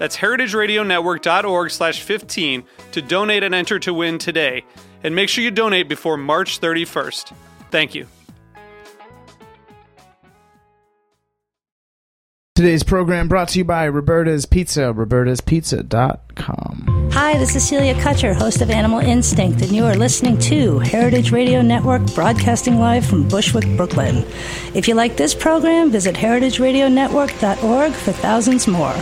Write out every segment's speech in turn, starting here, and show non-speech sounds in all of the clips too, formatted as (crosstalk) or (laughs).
That's heritageradionetwork.org slash 15 to donate and enter to win today. And make sure you donate before March 31st. Thank you. Today's program brought to you by Roberta's Pizza, robertaspizza.com. Hi, this is Celia Kutcher, host of Animal Instinct, and you are listening to Heritage Radio Network, broadcasting live from Bushwick, Brooklyn. If you like this program, visit heritageradionetwork.org for thousands more.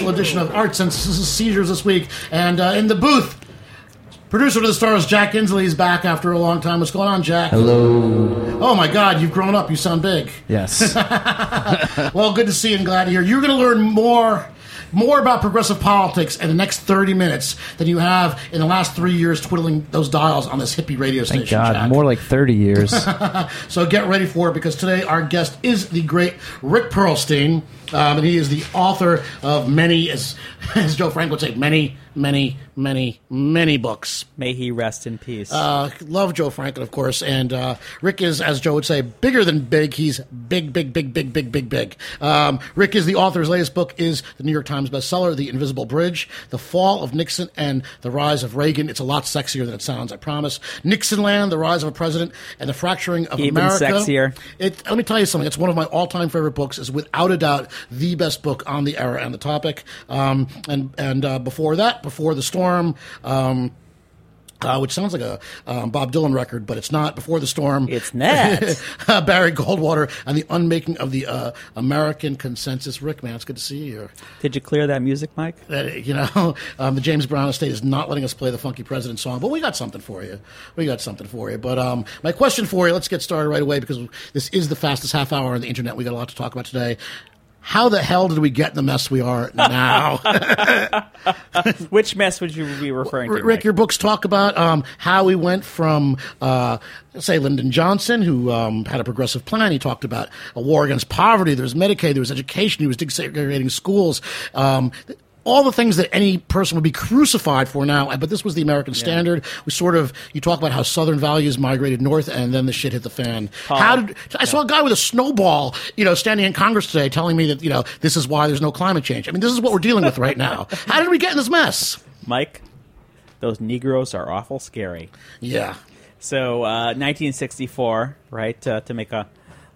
Special edition of Arts and Seizures this week. And uh, in the booth, producer to the stars, Jack Insley, is back after a long time. What's going on, Jack? Hello. Oh my God, you've grown up. You sound big. Yes. (laughs) Well, good to see you and glad to hear. You're going to learn more. More about progressive politics in the next 30 minutes than you have in the last three years twiddling those dials on this hippie radio station. Thank God. Jack. More like 30 years. (laughs) So get ready for it because today our guest is the great Rick Perlstein, um, and he is the author of many, as, (laughs) as Joe Frank would say, many, many, many, many books. May he rest in peace. Uh, love Joe Franklin, of course, and uh, Rick is, as Joe would say, bigger than big. He's big, big, big, big, big, big, big. Um, Rick is the author's latest book is the New York Times bestseller, The Invisible Bridge: The Fall of Nixon and the Rise of Reagan. It's a lot sexier than it sounds, I promise. Nixonland: The Rise of a President and the Fracturing of Even America. sexier. It, let me tell you something. It's one of my all-time favorite books. It's without a doubt the best book on the era and the topic. Um, and and uh, before that, before the storm. Um, uh, which sounds like a um, Bob Dylan record, but it's not. Before the storm, It's not. (laughs) uh, Barry Goldwater and the unmaking of the uh, American consensus. Rick, man, it's good to see you here. Did you clear that music, Mike? That you know, (laughs) um, the James Brown estate is not letting us play the Funky President song, but we got something for you. We got something for you. But um, my question for you, let's get started right away because this is the fastest half hour on the internet. We got a lot to talk about today. How the hell did we get in the mess we are now? (laughs) (laughs) Which mess would you be referring to? Rick, Mike? your books talk about um, how we went from, uh, say, Lyndon Johnson, who um, had a progressive plan. He talked about a war against poverty. There was Medicaid. There was education. He was desegregating schools. Um, all the things that any person would be crucified for now, but this was the American standard. We sort of you talk about how Southern values migrated north, and then the shit hit the fan. How did I saw a guy with a snowball, you know, standing in Congress today, telling me that you know this is why there's no climate change. I mean, this is what we're dealing with right now. (laughs) How did we get in this mess? Mike, those Negroes are awful scary. Yeah, So, uh, 1964, right? Uh, to make a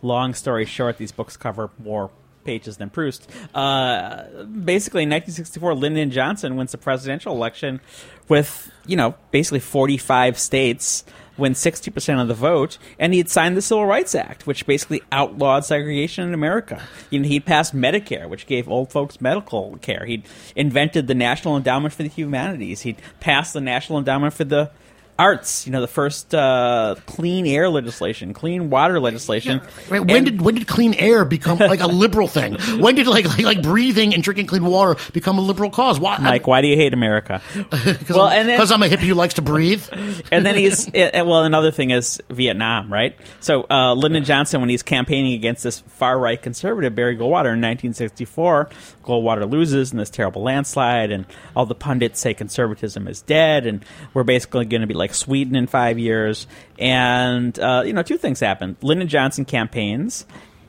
long story short, these books cover more pages than Proust. Uh, basically, in 1964, Lyndon Johnson wins the presidential election with, you know, basically 45 states win 60% of the vote, and he had signed the Civil Rights Act, which basically outlawed segregation in America. You know, he'd passed Medicare, which gave old folks medical care. He'd invented the National Endowment for the Humanities. He'd passed the National Endowment for the arts. You know, the first uh, clean air legislation, clean water legislation. Right, when And- did when did clean air become like a liberal thing? (laughs) When did like, like like breathing and drinking clean water become a liberal cause? Why? Mike, why do you hate America? (laughs) because well, I'm, and 'cause I'm a hippie who likes to breathe. (laughs) and then he's eh, well. Another thing is Vietnam, right? So uh, Lyndon Johnson, when he's campaigning against this far right conservative Barry Goldwater in 1964, Goldwater loses in this terrible landslide, and all the pundits say conservatism is dead, and we're basically going to be like Sweden in five years. And uh, you know, two things happen. Lyndon Johnson campaigns.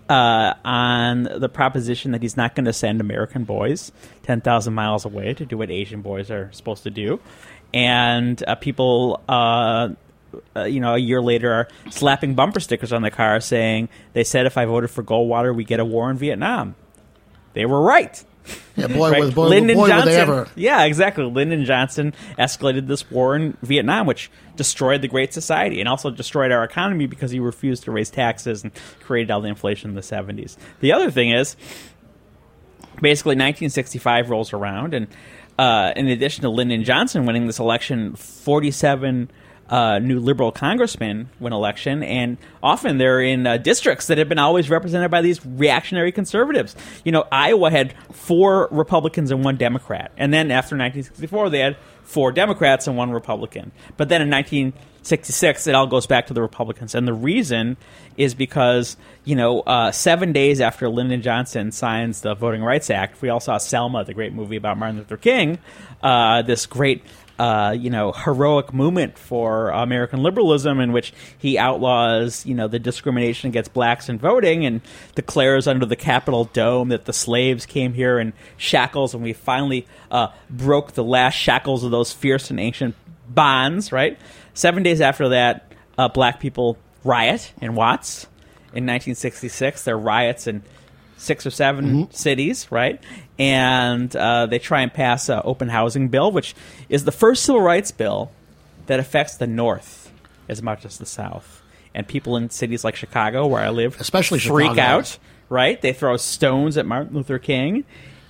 Uh, on the proposition that he's not going to send American boys 10,000 miles away to do what Asian boys are supposed to do. And uh, people uh, uh, you know, a year later are slapping bumper stickers on the car saying they said if I voted for Goldwater, we get a war in Vietnam. They were right. Yeah, boy, Right? was boy, Lyndon boy Johnson, ever. Yeah, exactly. Lyndon Johnson escalated this war in Vietnam, which destroyed the Great Society and also destroyed our economy because he refused to raise taxes and created all the inflation in the 70s. The other thing is, basically 1965 rolls around, and uh, in addition to Lyndon Johnson winning this election, 47 uh, new liberal congressmen win election, and often they're in uh, districts that have been always represented by these reactionary conservatives. You know, Iowa had four Republicans and one Democrat, and then after 1964, they had four Democrats and one Republican. But then in 1966, it all goes back to the Republicans, and the reason is because you know, uh, seven days after Lyndon Johnson signs the Voting Rights Act, we all saw Selma, the great movie about Martin Luther King, uh, this great. Uh, you know, heroic movement for American liberalism, in which he outlaws, you know, the discrimination against blacks in voting, and declares under the Capitol dome that the slaves came here in shackles, and we finally uh, broke the last shackles of those fierce and ancient bonds. Right. Seven days after that, uh, black people riot in Watts in 1966. There are riots in six or 7 cities, right? And uh, they try and pass an open housing bill, which is the first civil rights bill that affects the North as much as the South. And people in cities like Chicago, where I live, Especially freak Chicago. out, right? They throw stones at Martin Luther King,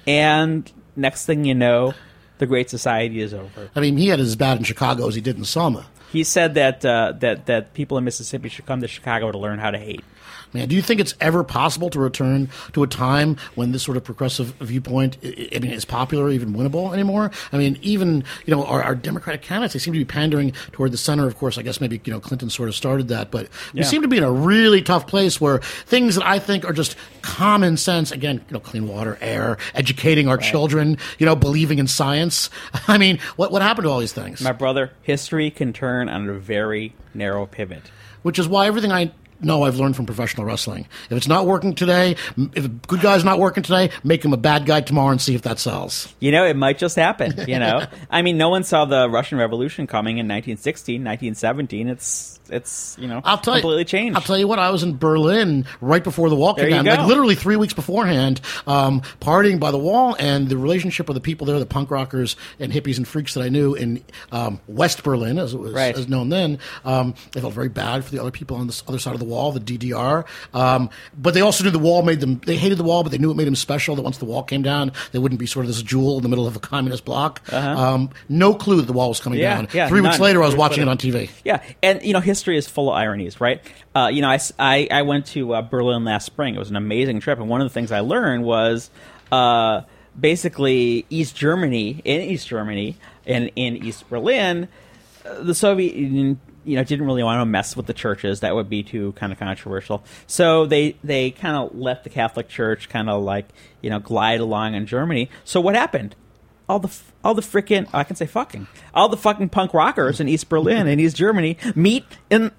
and next thing you know, the Great Society is over. I mean, he had it as bad in Chicago as he did in Selma. He said that uh, that that people in Mississippi should come to Chicago to learn how to hate. Man, do you think it's ever possible to return to a time when this sort of progressive viewpoint, I mean, is popular, or even winnable anymore? I mean, even you know, our, our Democratic candidates they seem to be pandering toward the center. Of course, I guess maybe you know Clinton sort of started that, but we seem to be in a really tough place where things that I think are just common sense, again, you know, clean water, air, educating our children, you know, believing in science. (laughs) I mean, what what happened to all these things? My brother, history can turn on a very narrow pivot. which is why everything I know I've learned from professional wrestling. If it's not working today, if a good guy's not working today, make him a bad guy tomorrow and see if that sells. You know, it might just happen. You (laughs) know, I mean, no one saw the Russian Revolution coming in 1916, 1917. It's it's you know I'll tell completely you, changed. I'll tell you what. I was in Berlin right before the wall came down, like literally three weeks beforehand, um, partying by the wall, and the relationship with the people there, the punk rockers and hippies and freaks that I knew in um, West Berlin, as it was Right. as known then. Um, I felt very bad for the other people on the other side of the wall, the DDR. Um, but they also knew the wall made them. They hated the wall, but they knew it made them special. That once the wall came down, they wouldn't be sort of this jewel in the middle of a communist bloc. Um, no clue that the wall was coming Uh-huh. Yeah, down. yeah, three weeks later, I was watching it on TV. Yeah, and you know, history is full of ironies, right? Uh, you know, I I went to uh, Berlin last spring. It was an amazing trip, and one of the things I learned was uh, basically East Germany, in East Germany, and in East Berlin, uh, the Soviet Union, you know, didn't really want to mess with the churches. That would be too kind of controversial. So they they kind of let the Catholic Church kind of like you know glide along in Germany. So what happened? All the all the freaking I can say fucking all the fucking punk rockers in East Berlin and East Germany meet in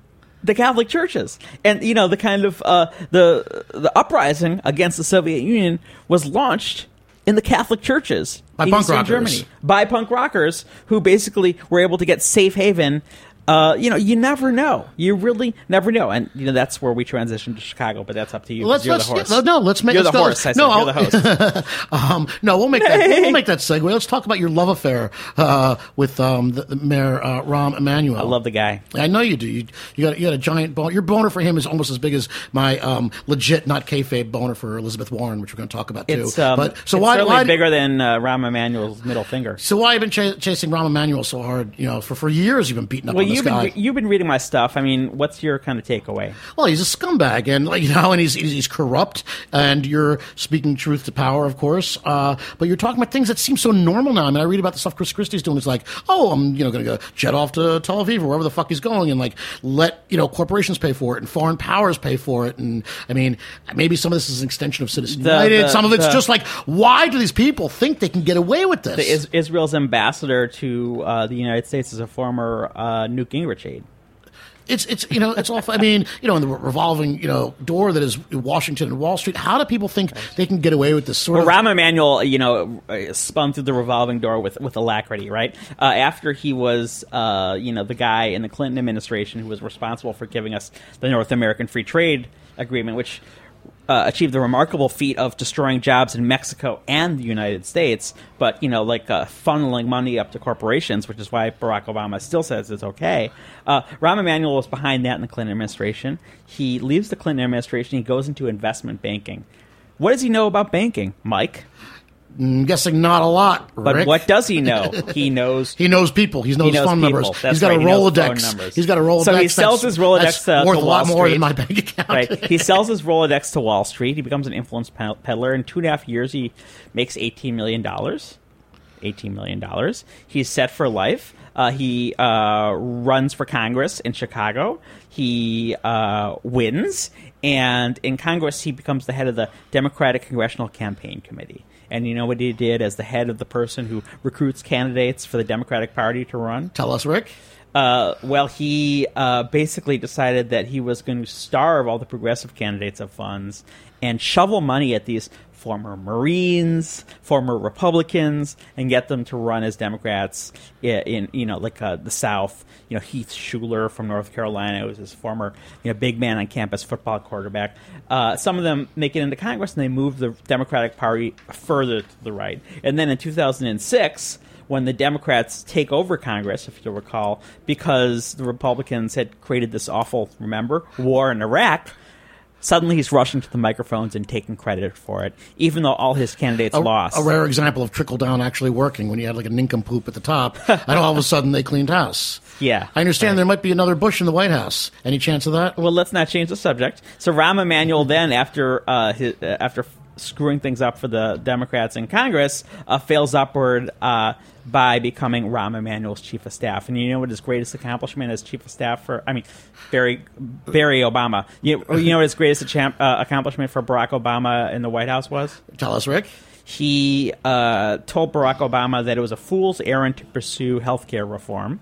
the Catholic churches, and you know the kind of uh, the the uprising against the Soviet Union was launched in the Catholic churches By in punk Eastern rockers. Germany by punk rockers who basically were able to get safe haven. Uh, you know, you never know. You really never know, and you know that's where we transition to Chicago. But that's up to you. Let's, you're let's the horse. yeah, no, let's make You're let's the go- horse. I said no, you're the host. (laughs) um, no, we'll make that we'll make that segue. Let's talk about your love affair uh, with um, the, the Mayor uh, Rahm Emanuel. I love the guy. I know you do. You, you got you got a giant bone. Your boner for him is almost as big as my um, legit, not kayfabe boner for Elizabeth Warren, which we're going to talk about too. It's um, but so it's why certainly why bigger than uh, Rahm Emanuel's middle finger. so why have you been ch- chasing Rahm Emanuel so hard? You know, for for years you've been beating up. Well, on this this you've been guy. you've been reading my stuff. I mean, what's your kind of takeaway? Well, he's a scumbag, and you know, and he's he's, corrupt, and you're speaking truth to power, of course. Uh, but you're talking about things that seem so normal now. I mean, I read about the stuff Chris Christie's doing. It's like, oh, I'm you know going to go jet off to Tel Aviv or wherever the fuck he's going, and like let you know corporations pay for it and foreign powers pay for it. And I mean, maybe some of this is an extension of Citizen The- United. the- some of it's the- just like, why do these people think they can get away with this? Is- Israel's ambassador to uh, the United States is a former uh, Newt Gingrich aide. it's it's you know it's awful. I mean, you know, in the revolving you know door that is Washington and Wall Street. How do people think they can get away with this sort Well, of? Rahm Emanuel, you know, uh, spun through the revolving door with with alacrity, right? Uh, after he was, uh, you know, the guy in the Clinton administration who was responsible for giving us the North American Free Trade Agreement, which uh, achieved the remarkable feat of destroying jobs in Mexico and the United States, but you know, like uh, funneling money up to corporations, which is why Barack Obama still says it's okay. Uh, Rahm Emanuel was behind that in the Clinton administration. He leaves the Clinton administration. He goes into investment banking. What does he know about banking, Mike? I'm guessing not a lot. But what does he know? (laughs) He knows. He knows people. He knows, He knows phone people. numbers. That's He's got right. a He Rolodex. numbers. He's got a Rolodex. So he sells his Rolodex that's to- to worth a lot Wall more Street. than my bank (laughs) account. Right. He sells his Rolodex to Wall Street. He becomes an influence peddler. In two and a half years, he makes eighteen million dollars. Eighteen million dollars. He's set for life. Uh, he uh, runs for Congress in Chicago. He uh, wins, and in Congress, he becomes the head of the Democratic Congressional Campaign Committee. And you know what he did as the head of the person who recruits candidates for the Democratic Party to run? Tell us, Rick. Uh, well, he uh, basically decided that he was going to starve all the progressive candidates of funds and shovel money at these former Marines, former Republicans, and get them to run as Democrats in, in you know, like uh, the South. You know, Heath Shuler from North Carolina was his former, you know, big man on campus football quarterback. Uh, some of them make it into Congress and they move the Democratic Party further to the right. And then in 2006, when the Democrats take over Congress, if you'll recall, because the Republicans had created this awful, remember, war in Iraq. Suddenly, he's rushing to the microphones and taking credit for it, even though all his candidates A, lost. a rare example of trickle down actually working when you had like a nincompoop at the top, (laughs) and all of a sudden they cleaned house. Yeah, I understand there might be another Bush in the White House. Any chance of that? Well, let's not change the subject. So Rahm Emanuel then, after uh, his, uh, after screwing things up for the Democrats in Congress, uh, fails upward uh, by becoming Rahm Emanuel's chief of staff. And you know what his greatest accomplishment as chief of staff for? I mean, Barry Barry Obama. You, you know what his greatest uh, accomplishment for Barack Obama in the White House was? Tell us, Rick. he uh, told Barack Obama that it was a fool's errand to pursue healthcare reform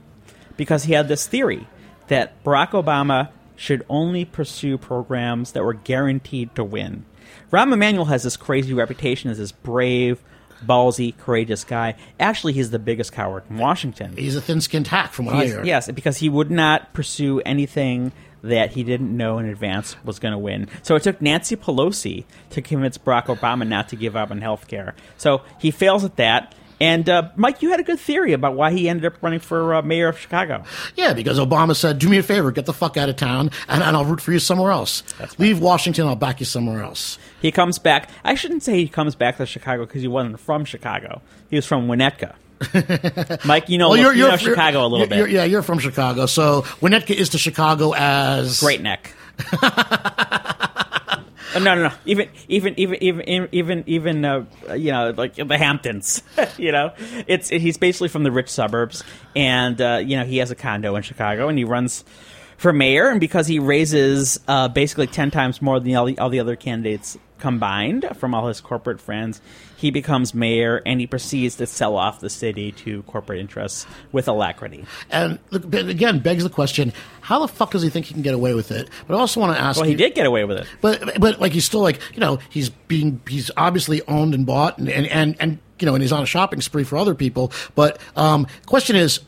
because he had this theory that Barack Obama should only pursue programs that were guaranteed to win. Rahm Emanuel has this crazy reputation as this brave, ballsy, courageous guy. Actually, he's the biggest coward in Washington. He's a thin-skinned hack, from what I hear. yes, because he would not pursue anything that he didn't know in advance was going to win. So it took Nancy Pelosi to convince Barack Obama not to give up on health care. So he fails at that. And uh, Mike, you had a good theory about why he ended up running for uh, mayor of Chicago. Yeah, because Obama said, "Do me a favor, get the fuck out of town, and, and I'll root for you somewhere else. Leave Washington, I'll back you somewhere else." He comes back. I shouldn't say he comes back to Chicago because he wasn't from Chicago. He was from Winnetka. (laughs) Mike, you know, Well, you know Chicago a little you're- bit. you're- yeah, you're from Chicago, so Winnetka is to Chicago as Great neck. (laughs) Uh, no, no, no. Even, even, even, even, even, even, uh, you know, like the Hamptons. (laughs) you know, it's he's basically from the rich suburbs, and uh, you know he has a condo in Chicago, and he runs for mayor, and because he raises uh, basically ten times more than all the, all the other candidates combined from all his corporate friends, he becomes mayor, and he proceeds to sell off the city to corporate interests with alacrity. And look, again, begs the question: How the fuck does he think he can get away with it? But I also want to ask. Well, he you- did get away with it. but but like he's still like you know he's being he's obviously owned and bought and and and, and you know and he's on a shopping spree for other people. But um, question is.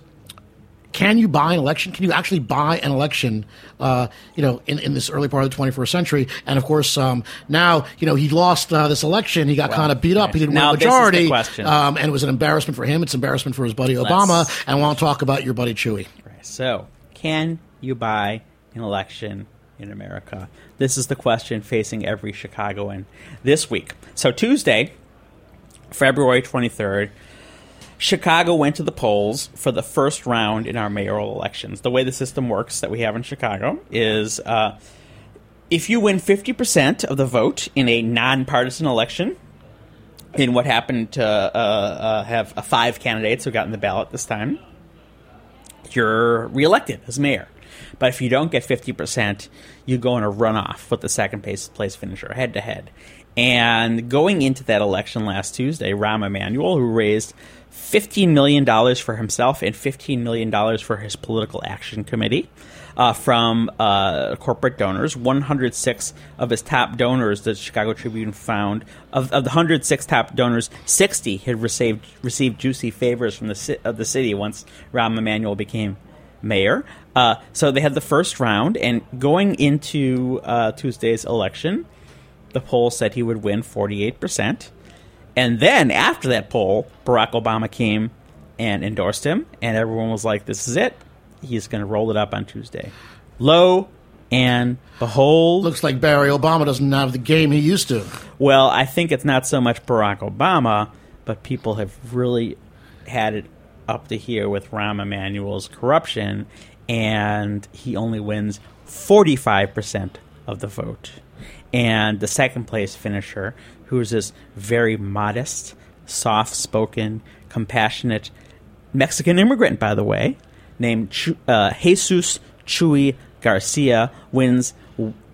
Can you buy an election? Can you actually buy an election? Uh, you know, in, in this early part of the 21st century, and of course, um, now you know he lost uh, this election. He got kind of beat up. He didn't Now win the majority. Um, and it was an embarrassment for him. It's embarrassment for his buddy Obama. And I want to talk about your buddy Chuy. So, can you buy an election in America? This is the question facing every Chicagoan this week. So, Tuesday, February 23rd, Chicago went to the polls for the first round in our mayoral elections. The way the system works that we have in Chicago is uh, if you win 50% of the vote in a nonpartisan election, in what happened to uh, uh, have uh, five candidates who got in the ballot this time, you're reelected as mayor. But if you don't get 50%, you go in a runoff with the second place, place finisher, head to head. And going into that election last Tuesday, Rahm Emanuel, who raised $15 million for himself and $15 million for his political action committee uh, from uh, corporate donors. 106 of his top donors, the Chicago Tribune found, of, of the 106 top donors, 60 had received, received juicy favors from the, of the city once Rahm Emanuel became mayor. Uh, so they had the first round, and going into uh, Tuesday's election, the poll said he would win 48%. And then after that poll, Barack Obama came and endorsed him, and everyone was like, this is it. He's going to roll it up on Tuesday. Lo and behold. Looks like Barry Obama doesn't have the game he used to. Well, I think it's not so much Barack Obama, but people have really had it up to here with Rahm Emanuel's corruption, and he only wins 45% of the vote. And the second place finisher, who's this very modest, soft spoken, compassionate Mexican immigrant, by the way, named uh, Jesus Chuy Garcia, wins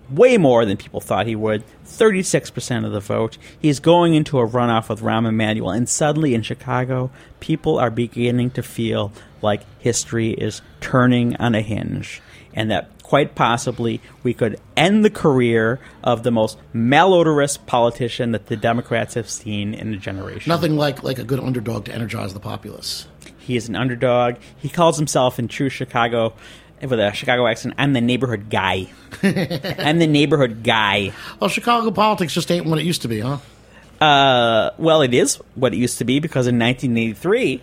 way more than people thought he would 36% of the vote. He's going into a runoff with Rahm Emanuel, and suddenly in Chicago, people are beginning to feel like history is turning on a hinge, and that quite possibly we could end the career of the most malodorous politician that the Democrats have seen in a generation. Nothing like like a good underdog to energize the populace. He is an underdog. He calls himself in true Chicago with a Chicago accent, I'm the neighborhood guy. (laughs) I'm the neighborhood guy. Well, Chicago politics just ain't what it used to be, huh? Uh, well, it is what it used to be because in 1983,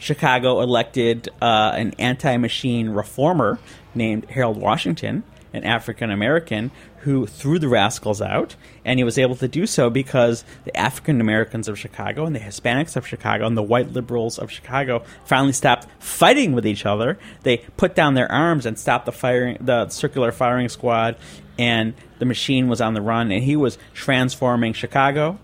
Chicago elected uh, an anti machine reformer named Harold Washington, an African American who threw the rascals out. And he was able to do so because the African Americans of Chicago and the Hispanics of Chicago and the white liberals of Chicago finally stopped fighting with each other. They put down their arms and stopped the firing, the circular firing squad, and the machine was on the run. And he was transforming Chicago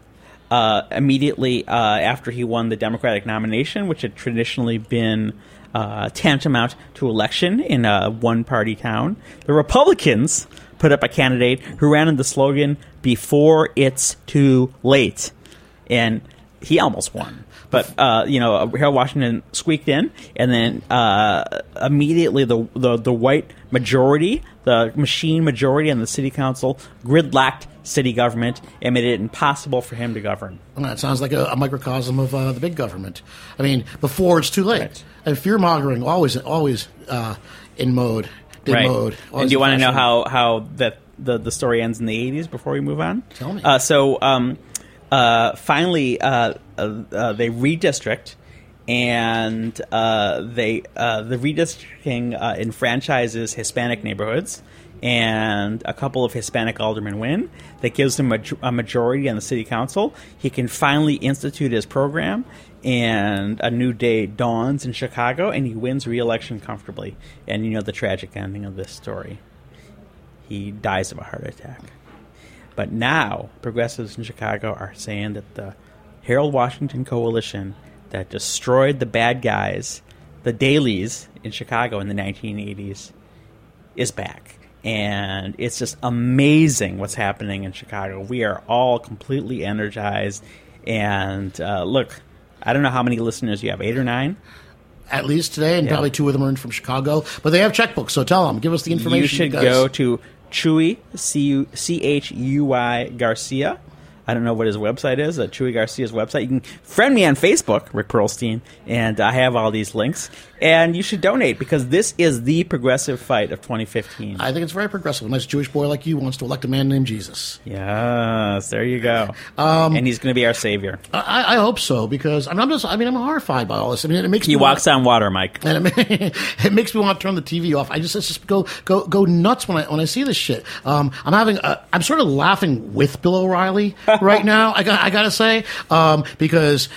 uh, immediately uh, after he won the Democratic nomination, which had traditionally been uh, tantamount to election in a one party town. The Republicans put up a candidate who ran in the slogan, Before It's Too Late. And he almost won. But, uh, you know, Harold Washington squeaked in, and then uh, immediately the, the, the white majority, the machine majority on the city council, gridlocked city government and made it impossible for him to govern. Well, that sounds like a, a microcosm of uh, the big government. I mean, before it's too late. Right. And fear mongering always always uh, in mode. In mode. And do you want to know how how that the the story ends in the eighties before we move on? Tell me. Uh, so um, uh, finally, uh, uh, uh, they redistrict, and uh, they uh, the redistricting uh, enfranchises Hispanic neighborhoods. And a couple of Hispanic aldermen win. That gives him a, a majority on the city council. He can finally institute his program, and a new day dawns in Chicago, and he wins re-election comfortably. And you know the tragic ending of this story. He dies of a heart attack. But now, progressives in Chicago are saying that the Harold Washington coalition that destroyed the bad guys, the Daleys in Chicago in the 1980s, is back. And it's just amazing what's happening in Chicago. We are all completely energized. And uh, look, I don't know how many listeners you have, eight or nine? At least today, and Yeah. probably two of them are in from Chicago. But they have checkbooks, so tell them. Give us the information. You should go to Chuy C U C H U Y Garcia. I don't know what his website is. Uh, Chuy Garcia's website. You can friend me on Facebook, Rick Perlstein, and I have all these links. And you should donate because this is the progressive fight of 2015. I think it's very progressive. A nice Jewish boy like you wants to elect a man named Jesus. yes, there you go. Um, and he's going to be our savior. I, I hope so because I mean, I'm just. I mean, I'm horrified by all this. I mean, it makes He walks on water, Mike. (laughs) and it, (laughs) it makes me want to turn the TV off. I just, it's just go go go nuts when I when I see this shit. Um, I'm having I'm sort of laughing with Bill O'Reilly (laughs) (laughs) right now. I got I gotta say um, because.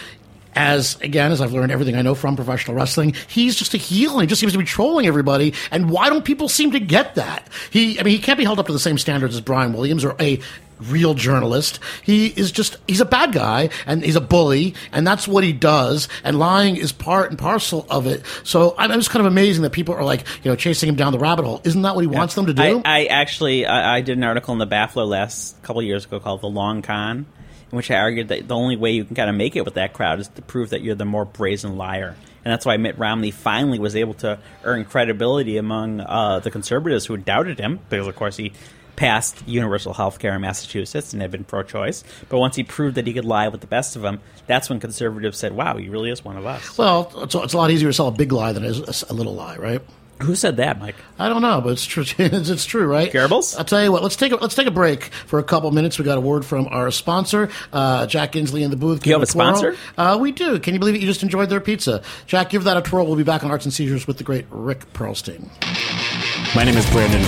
as again as I've learned everything I know from professional wrestling, he's just a heel and he just seems to be trolling everybody. And why don't people seem to get that? He, I mean, he can't be held up to the same standards as Brian Williams or a real journalist. He is just he's a bad guy and he's a bully and that's what he does and lying is part and parcel of it. So I'm, I'm just kind of amazing that people are like, you know, chasing him down the rabbit hole. Isn't that what he wants them to do? I, I actually I, I did an article in the Baffler last couple years ago called "The Long Con," in which I argued that the only way you can kind of make it with that crowd is to prove that you're the more brazen liar, and that's why Mitt Romney finally was able to earn credibility among uh, the conservatives who doubted him because, of course, he passed universal health care in Massachusetts and had been pro-choice. But once he proved that he could lie with the best of them, that's when conservatives said, "Wow, he really is one of us." well, it's, it's a lot easier to sell a big lie than it is a little lie, right? Who said that, Mike? I don't know, but it's true. (laughs) it's, it's true, right? Goebbels? I'll tell you what. Let's take a, let's take a break for a couple minutes. We got a word from our sponsor, uh, Jack Inslee in the booth. You have a twirl. sponsor? Uh, we do. Can you believe it? You just enjoyed their pizza. Jack, give that a twirl. We'll be back on Arts and Seizures with the great Rick Perlstein. My name is Brandon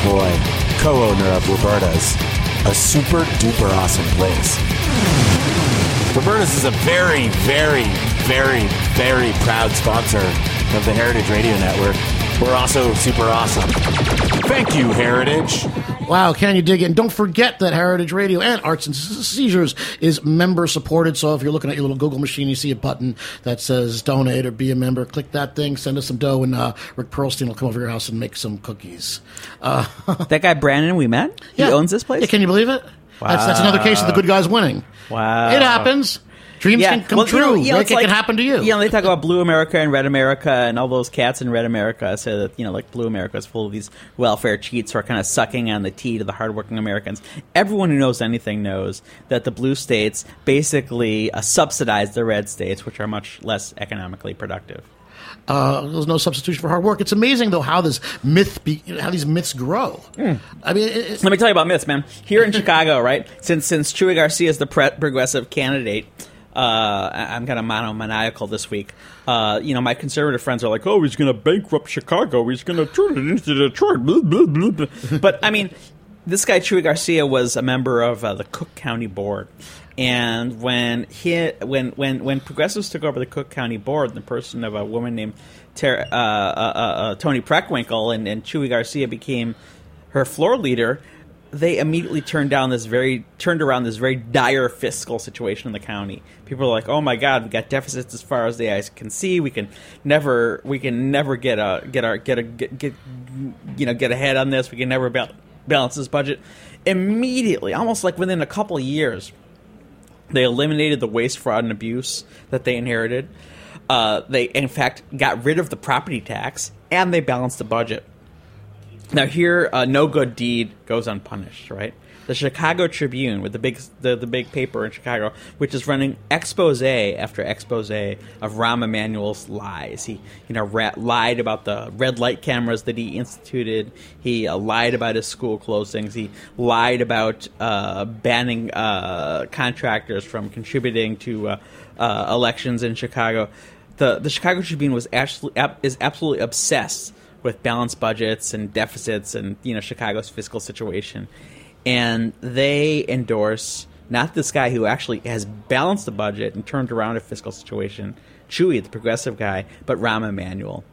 Hoy, co-owner of Roberta's, a super duper awesome place. Roberta's is a very, very, very, very proud sponsor of the Heritage Radio Network. We're also super awesome. Thank you, Heritage. Wow, can you dig it? And don't forget that Heritage Radio and Arts and Seizures is member supported. So if you're looking at your little Google machine, you see a button that says donate or be a member. Click that thing, send us some dough, and uh, Rick Perlstein will come over your house and make some cookies. Uh, (laughs) That guy Brandon we met. He owns this place. Yeah, can you believe it? That's, that's another case of the good guys winning. Wow. It happens. Dreams can come well, true. you know, it's it like- can happen to you. You know, they talk about Blue America and Red America and all those cats in Red America say that, you know, like Blue America is full of these welfare cheats who are kind of sucking on the teat to the hardworking Americans. Everyone who knows anything knows that the blue states basically uh, subsidize the red states, which are much less economically productive. Uh, there's no substitution for hard work. It's amazing though how this myth, be, how these myths grow. Hmm. I mean, it- Let me tell you about myths, man. Here in Chicago, right? Since since Chuy Garcia is the pre- progressive candidate, uh, I'm kind of monomaniacal this week. Uh, you know, my conservative friends are like, "Oh, he's going to bankrupt Chicago. He's going to turn it into Detroit." Blah, blah, blah. But I mean, this guy Chuy Garcia was a member of uh, the Cook County Board. And when he, when when when progressives took over the Cook County Board, the person of a woman named Ter- uh, uh, uh, Toni Preckwinkle and, and Chuy Garcia became her floor leader, they immediately turned down this very turned around this very dire fiscal situation in the county. People are like, "Oh my God, we got deficits as far as the eyes can see. We can never, we can never get a get our get a get, get you know get ahead on this. We can never ba- balance this budget." Immediately, almost like within a couple of years, they eliminated the waste, fraud, and abuse that they inherited. Uh, they, in fact, got rid of the property tax and they balanced the budget. Now, here, uh, no good deed goes unpunished, right? The Chicago Tribune, with the big the, the big paper in Chicago, which is running expose after expose of Rahm Emanuel's lies. He, you know, lied about the red light cameras that he instituted. He uh, lied about his school closings. He lied about uh, banning uh, contractors from contributing to uh, uh, elections in Chicago. The the Chicago Tribune was actually is absolutely obsessed with balanced budgets and deficits and you know Chicago's fiscal situation, and they endorse not this guy who actually has balanced the budget and turned around a fiscal situation, Chuy, the progressive guy, but Rahm Emanuel.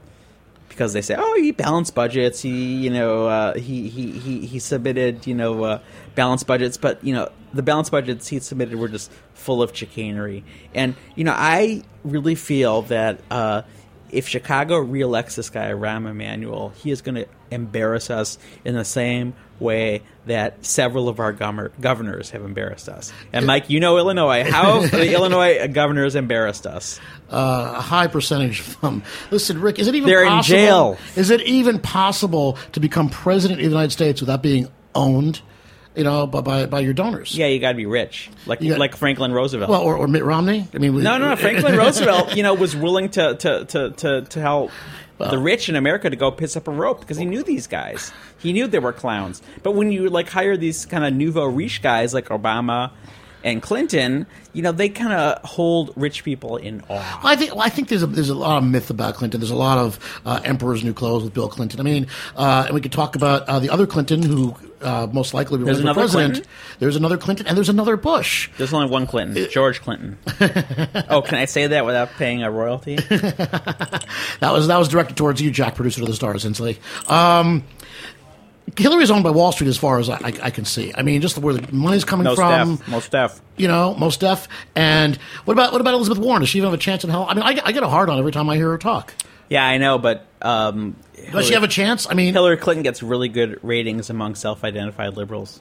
Because they say, oh, he balanced budgets. He, you know, uh, he, he he he submitted, you know, uh, balanced budgets. But you know, the balanced budgets he submitted were just full of chicanery. And you know, I really feel that uh, if Chicago reelects this guy, Rahm Emanuel, he is going to embarrass us in the same way that several of our gover- governors have embarrassed us. And Mike, you know Illinois. How have the Illinois governors embarrassed us? uh, a high percentage of them. Listen, Rick, is it even They're in jail. Is it even possible to become president of the United States without being owned, you know, by by, by your donors? Yeah, you got to be rich, like got- like Franklin Roosevelt. Well, or, or Mitt Romney. I mean, we- No, no, no. (laughs) Franklin Roosevelt, you know, was willing to to to to, to help the rich in America to go piss up a rope because he knew these guys. He knew they were clowns. But when you like hire these kind of nouveau riche guys like Obama and Clinton, you know, they kind of hold rich people in awe. I think well, I think there's a there's a lot of myth about Clinton. There's a lot of uh, emperor's new clothes with Bill Clinton. I mean, uh, and we could talk about uh, the other Clinton who uh, most likely will There's another president. Clinton? There's another Clinton, and there's another Bush. There's only one Clinton, George Clinton. (laughs) oh, can I say that without paying a royalty? (laughs) That was that was directed towards you, Jack, producer of the Stars, Inslee. Um, Hillary's owned by Wall Street, as far as I, I, I can see. I mean, just where the money's coming No from. Most staff. You know, most deaf. And what about what about Elizabeth Warren? Does she even have a chance in hell? I mean, I, get- I get a hard on every time I hear her talk. Yeah, I know, but um, Does she have a chance? I mean, Hillary Clinton gets really good ratings among self-identified liberals.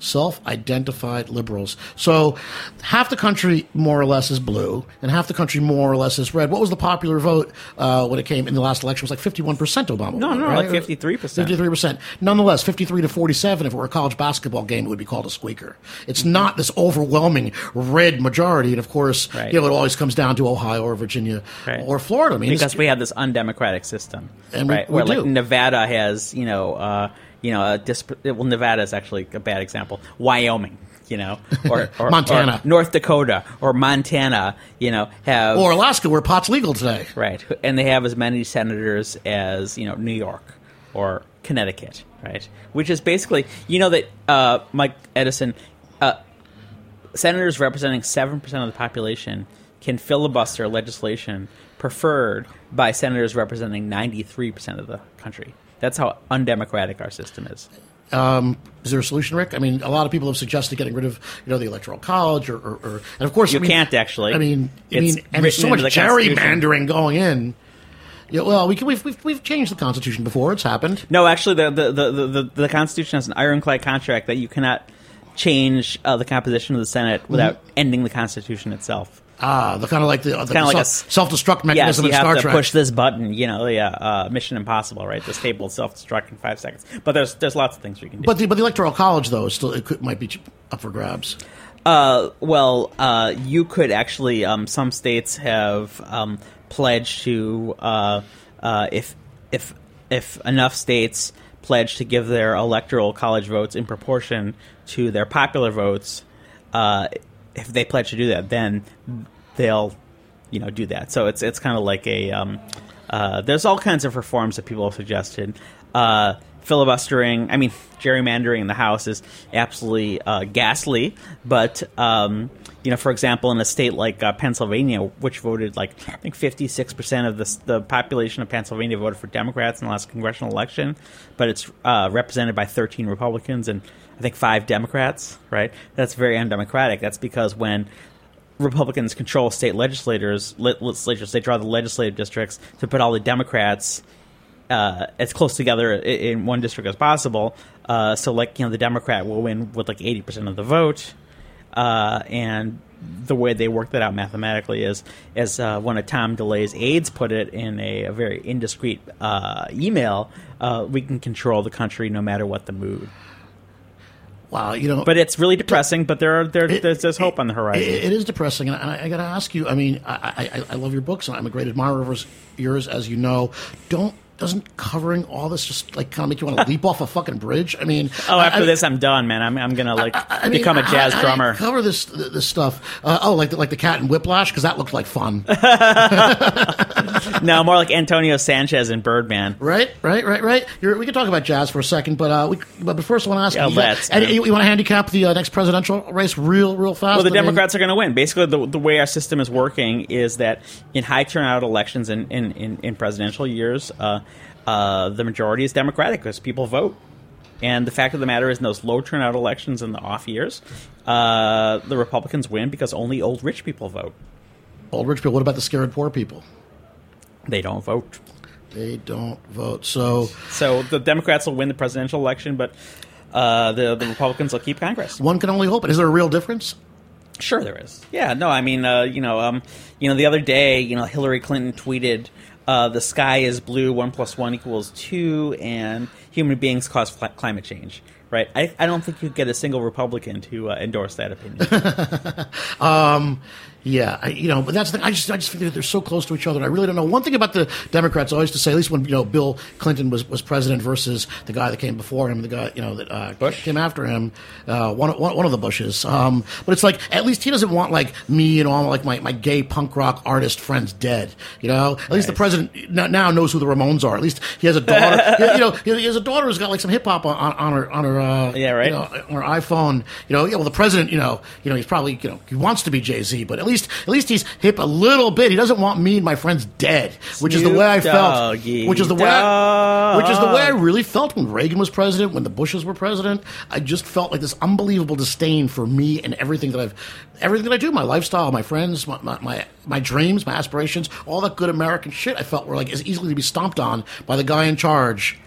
Self-identified liberals. So half the country more or less is blue, and half the country more or less is red. What was the popular vote uh, when it came in the last election? It was like fifty-one percent Obama. No, won, no, right? like 53%. Fifty-three percent. Nonetheless, fifty-three to forty-seven. If it were a college basketball game, it would be called a squeaker. It's not this overwhelming red majority, and of course, Right. you know, it always comes down to Ohio or Virginia Right. or Florida. I mean, because we have this undemocratic system, And we- right? we Where do. like Nevada has, you know, uh, you know, a disp- well, Nevada is actually a bad example. Wyoming, you know, (laughs) or, or Montana. or North Dakota, or Montana, you know, have or Alaska, where pot's legal today. right, and they have as many senators as you know New York or Connecticut, right? Which is basically, you know, that uh, Mike Edison, uh, senators representing seven percent of the population can filibuster legislation preferred by senators representing ninety three percent of the country. That's how undemocratic our system is. Um, is there a solution, Rick? I mean, a lot of people have suggested getting rid of, you know, the electoral college, or, or, or and of course, You I mean- can't actually. I mean, I mean, and there's so much the gerrymandering going in. Yeah, well, we can, we've, we've we've changed the Constitution before; it's happened. No, actually, the the, the, the, the the Constitution has an ironclad contract that you cannot change uh, the composition of the Senate without ending the Constitution itself. Ah, the kind of like the, the kinda like a self, s- self-destruct Yes, mechanism you in have Star to Trek. push this button. You know, yeah, uh, Mission Impossible, right? This table will self-destruct in five seconds. But there's there's lots of things we can do. but the but the electoral college, though, is still it could, might be up for grabs. Uh, well, uh, you could actually. Um, some states have um, pledged to uh, uh, if if if enough states pledge to give their electoral college votes in proportion to their popular votes. Uh, if they pledge to do that, then they'll you know do that. So it's it's kind of like a um, uh, there's all kinds of reforms that people have suggested. Uh, filibustering, I mean, gerrymandering in the House is absolutely uh, ghastly. But um, you know, for example, in a state like uh, Pennsylvania, which voted like I think 56 percent of the the population of Pennsylvania voted for Democrats in the last congressional election, but it's uh, represented by 13 Republicans and I think five Democrats. Right? That's very undemocratic. That's because when Republicans control state legislators, le- legislatures. They draw the legislative districts to put all the Democrats uh, as close together in one district as possible. Uh, so, like you know, the Democrat will win with like eighty percent of the vote, uh, and the way they work that out mathematically is, as uh, one of Tom DeLay's aides put it in a, a very indiscreet uh, email, uh, we can control the country no matter what the mood. Wow, you know, But it's really depressing. But there are there, It- there's, there's hope on the horizon. It, it is depressing, and I, I got to ask you. I mean, I, I, I love your books, and I'm a great admirer of yours, as you know. Don't doesn't covering all this just like kind of make you want to leap off a fucking bridge? I mean, Oh, after I- this, I'm done, man. I'm, I'm gonna like I mean, become a jazz how- how do drummer. Cover this this stuff. Uh, oh, like the, like the cat and Whiplash because that looked like fun, (laughs) (laughs) no, more like Antonio Sanchez and Birdman. right? Right? Right? Right? You're, we can talk about jazz for a second, but uh, we, but first I want to ask Yeah, you, let's, and man. you, want to handicap the uh, next presidential race real real fast? Well, the I mean, Democrats are going to win. Basically, the, the way our system is working is that in high turnout elections in, in, in, in presidential years, uh, uh, the majority is Democratic because people vote. And the fact of the matter is, in those low turnout elections in the off years, uh, the Republicans win because only old rich people vote. old rich people. What about the scared poor people? They don't vote. They don't vote. So So the Democrats will win the presidential election, but uh, the, the Republicans will keep Congress. one can only hope. Is there a real difference? Sure, there is. Yeah, no, I mean, uh, you know, um, you know, the other day, you know, Hillary Clinton tweeted, uh, "The sky is blue. One plus one equals two, and human beings cause cli- climate change." Right? I, I don't think you'd get a single Republican to uh, endorse that opinion. (laughs) Yeah, I, you know, but that's the thing. I just, I just think that they're so close to each other. I really don't know. One thing about the Democrats, I always to say, at least when you know Bill Clinton was, was president versus the guy that came before him, the guy you know that uh, Bush? came after him, uh, one, one one of the Bushes. Um, but it's like at least he doesn't want like me and all like my, my gay punk rock artist friends dead. You know, at least the president now knows who the Ramones are. At least he has a daughter. (laughs) you know, he has a daughter who's got like some hip hop on, on, on her on her uh, Yeah, right. you know, on her iPhone. You know, yeah. Well, the president, you know, you know, he's probably you know he wants to be Jay Z, but least at least he's hip a little bit. He doesn't want me and my friends dead, which is the way I felt. Which is the way, I, which is the way I really felt when Reagan was president, when the Bushes were president. I just felt like this unbelievable disdain for me and everything that I've, everything that I do, my lifestyle, my friends, my my my, my dreams, my aspirations, all that good American shit. I felt were like as easily to be stomped on by the guy in charge.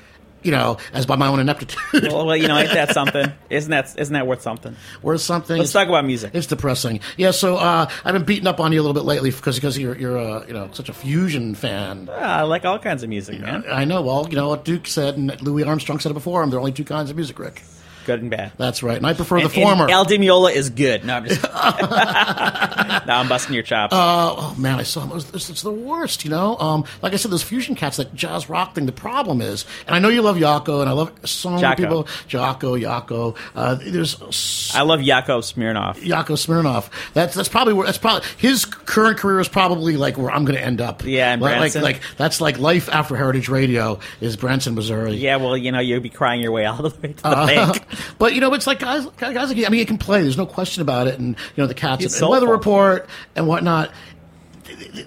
You know, as by my own ineptitude, Well, you know, ain't that (laughs) something? Isn't that isn't that worth something? Worth something. Let's talk about music. It's depressing. Yeah, so uh, I've been beating up on you a little bit lately because because you're you're uh, you know such a fusion fan. Ah, I like all kinds of music, man. I know. Well, you know what Duke said, and Louis Armstrong said it before. There are only two kinds of music, Rick. Good and bad. That's right, and I prefer And- the former. and Al Di Meola is good. No, I'm just. (laughs) (laughs) no, I'm busting your chops. oh man, I saw them. It was, it's, it's the worst, you know. Um, like I said, those fusion cats, that jazz rock thing. The problem is, and I know you love Yako, and I love so many Jocko. people. Jocko, Yako. Uh, there's s- I love Yakov Smirnoff. Yako Smirnoff. That's that's probably where that's probably his current career is probably like where I'm going to end up. Yeah, in like, like Branson. like that's like life after Heritage Radio is Branson, Missouri. Yeah, well, you know, you'll be crying your way all the way to the Uh, bank. (laughs) but you know, it's like guys, guys like I mean, he can play. There's no question about it. And you know, the cats and, Weather. Report and whatnot.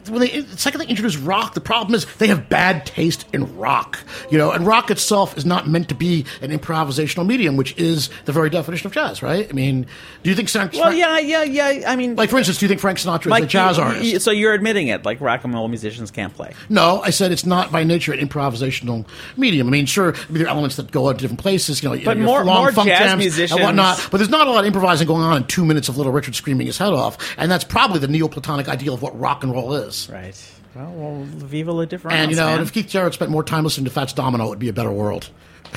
When they the second they introduce rock, the problem is they have bad taste in rock. You know, and rock itself is not meant to be an improvisational medium, which is the very definition of jazz, right? I mean, do you think Frank? Well, yeah, yeah, yeah. I mean, Like for instance, do you think Frank Sinatra is a jazz artist? you- so you're admitting it, like rock and roll musicians can't play. No, I said it's not by nature an improvisational medium. I mean, sure, there are elements that go out to different places, you know, But more- long more funk jazz musicians- and whatnot. But there's not a lot of improvising going on in two minutes of Little Richard screaming his head off, and that's probably the Neoplatonic ideal of what rock and roll is. Right. Well, well Viva la difference. And you know, man. if Keith Jarrett spent more time listening to Fats Domino, it'd be a better world.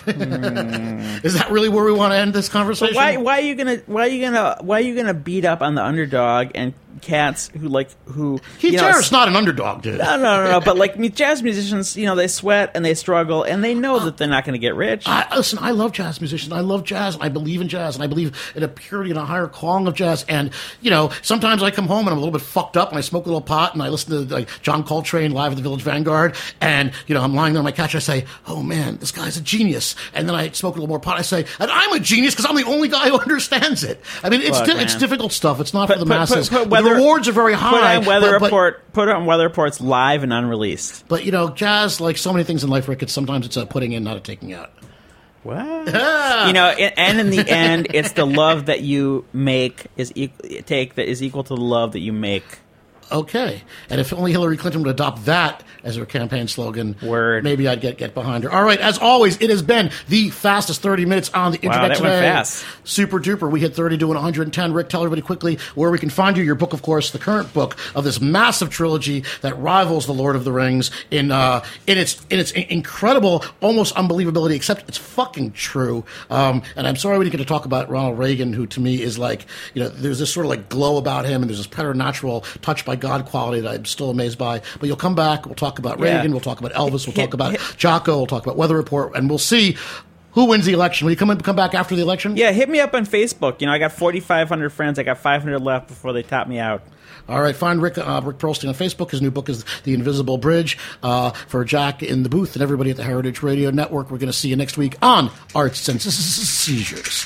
Hmm. (laughs) is that really where we want to end this conversation? why why are you gonna why are you gonna why are you gonna beat up on the underdog and cats who like who Keith you know, Jarrett's not an underdog, dude. no, no, no, no. (laughs) But like jazz musicians, you know, they sweat and they struggle, and they know that they're not going to get rich. I, listen, I love jazz musicians. I love jazz. And I believe in jazz, and I believe in a purity and a higher calling of jazz. And you know, sometimes I come home and I'm a little bit fucked up, and I smoke a little pot, and I listen to like John Coltrane live at the Village Vanguard, and you know, I'm lying there on my couch. I say, "Oh man, this guy's a genius." And then I smoke a little more pot. I say, "And I'm a genius because I'm the only guy who (laughs) understands it." I mean, it's Look, di- it's difficult stuff. It's not for the masses. put- put But the weather- rewards are very high. Put on Weather but- but- Report. Put on Weather Report's live and unreleased. But you know, jazz, like so many things in life, Rick, it's sometimes it's a putting in, not a taking out. What? (laughs) you know, and in the end, it's the love that you make is equal, take that is equal to the love that you make. Okay. And if only Hillary Clinton would adopt that as her campaign slogan, Word. maybe I'd get get behind her. All right. As always, it has been the fastest 30 minutes on the internet wow, that today. went fast. Super duper. We hit 30 doing 110. Rick, tell everybody quickly where we can find you. Your book, of course, the current book of this massive trilogy that rivals The Lord of the Rings in uh, in its in its incredible, almost unbelievability. Except it's fucking true. Um, and I'm sorry we didn't get to talk about Ronald Reagan, who to me is like you know there's this sort of like glow about him, and there's this preternatural touch by God quality that I'm still amazed by. But you'll come back. We'll talk about Yeah. Reagan. We'll talk about Elvis. We'll talk about (laughs) Jocko. We'll talk about Weather Report, and we'll see. Who wins the election? Will you come in, come back after the election? Yeah, hit me up on Facebook. You know, I got 4,500 friends. I got 500 left before they top me out. All right, find Rick uh, Rick Perlstein on Facebook. His new book is The Invisible Bridge. Uh, for Jack in the booth and everybody at the Heritage Radio Network, we're going to see you next week on Arts and (laughs) Seizures.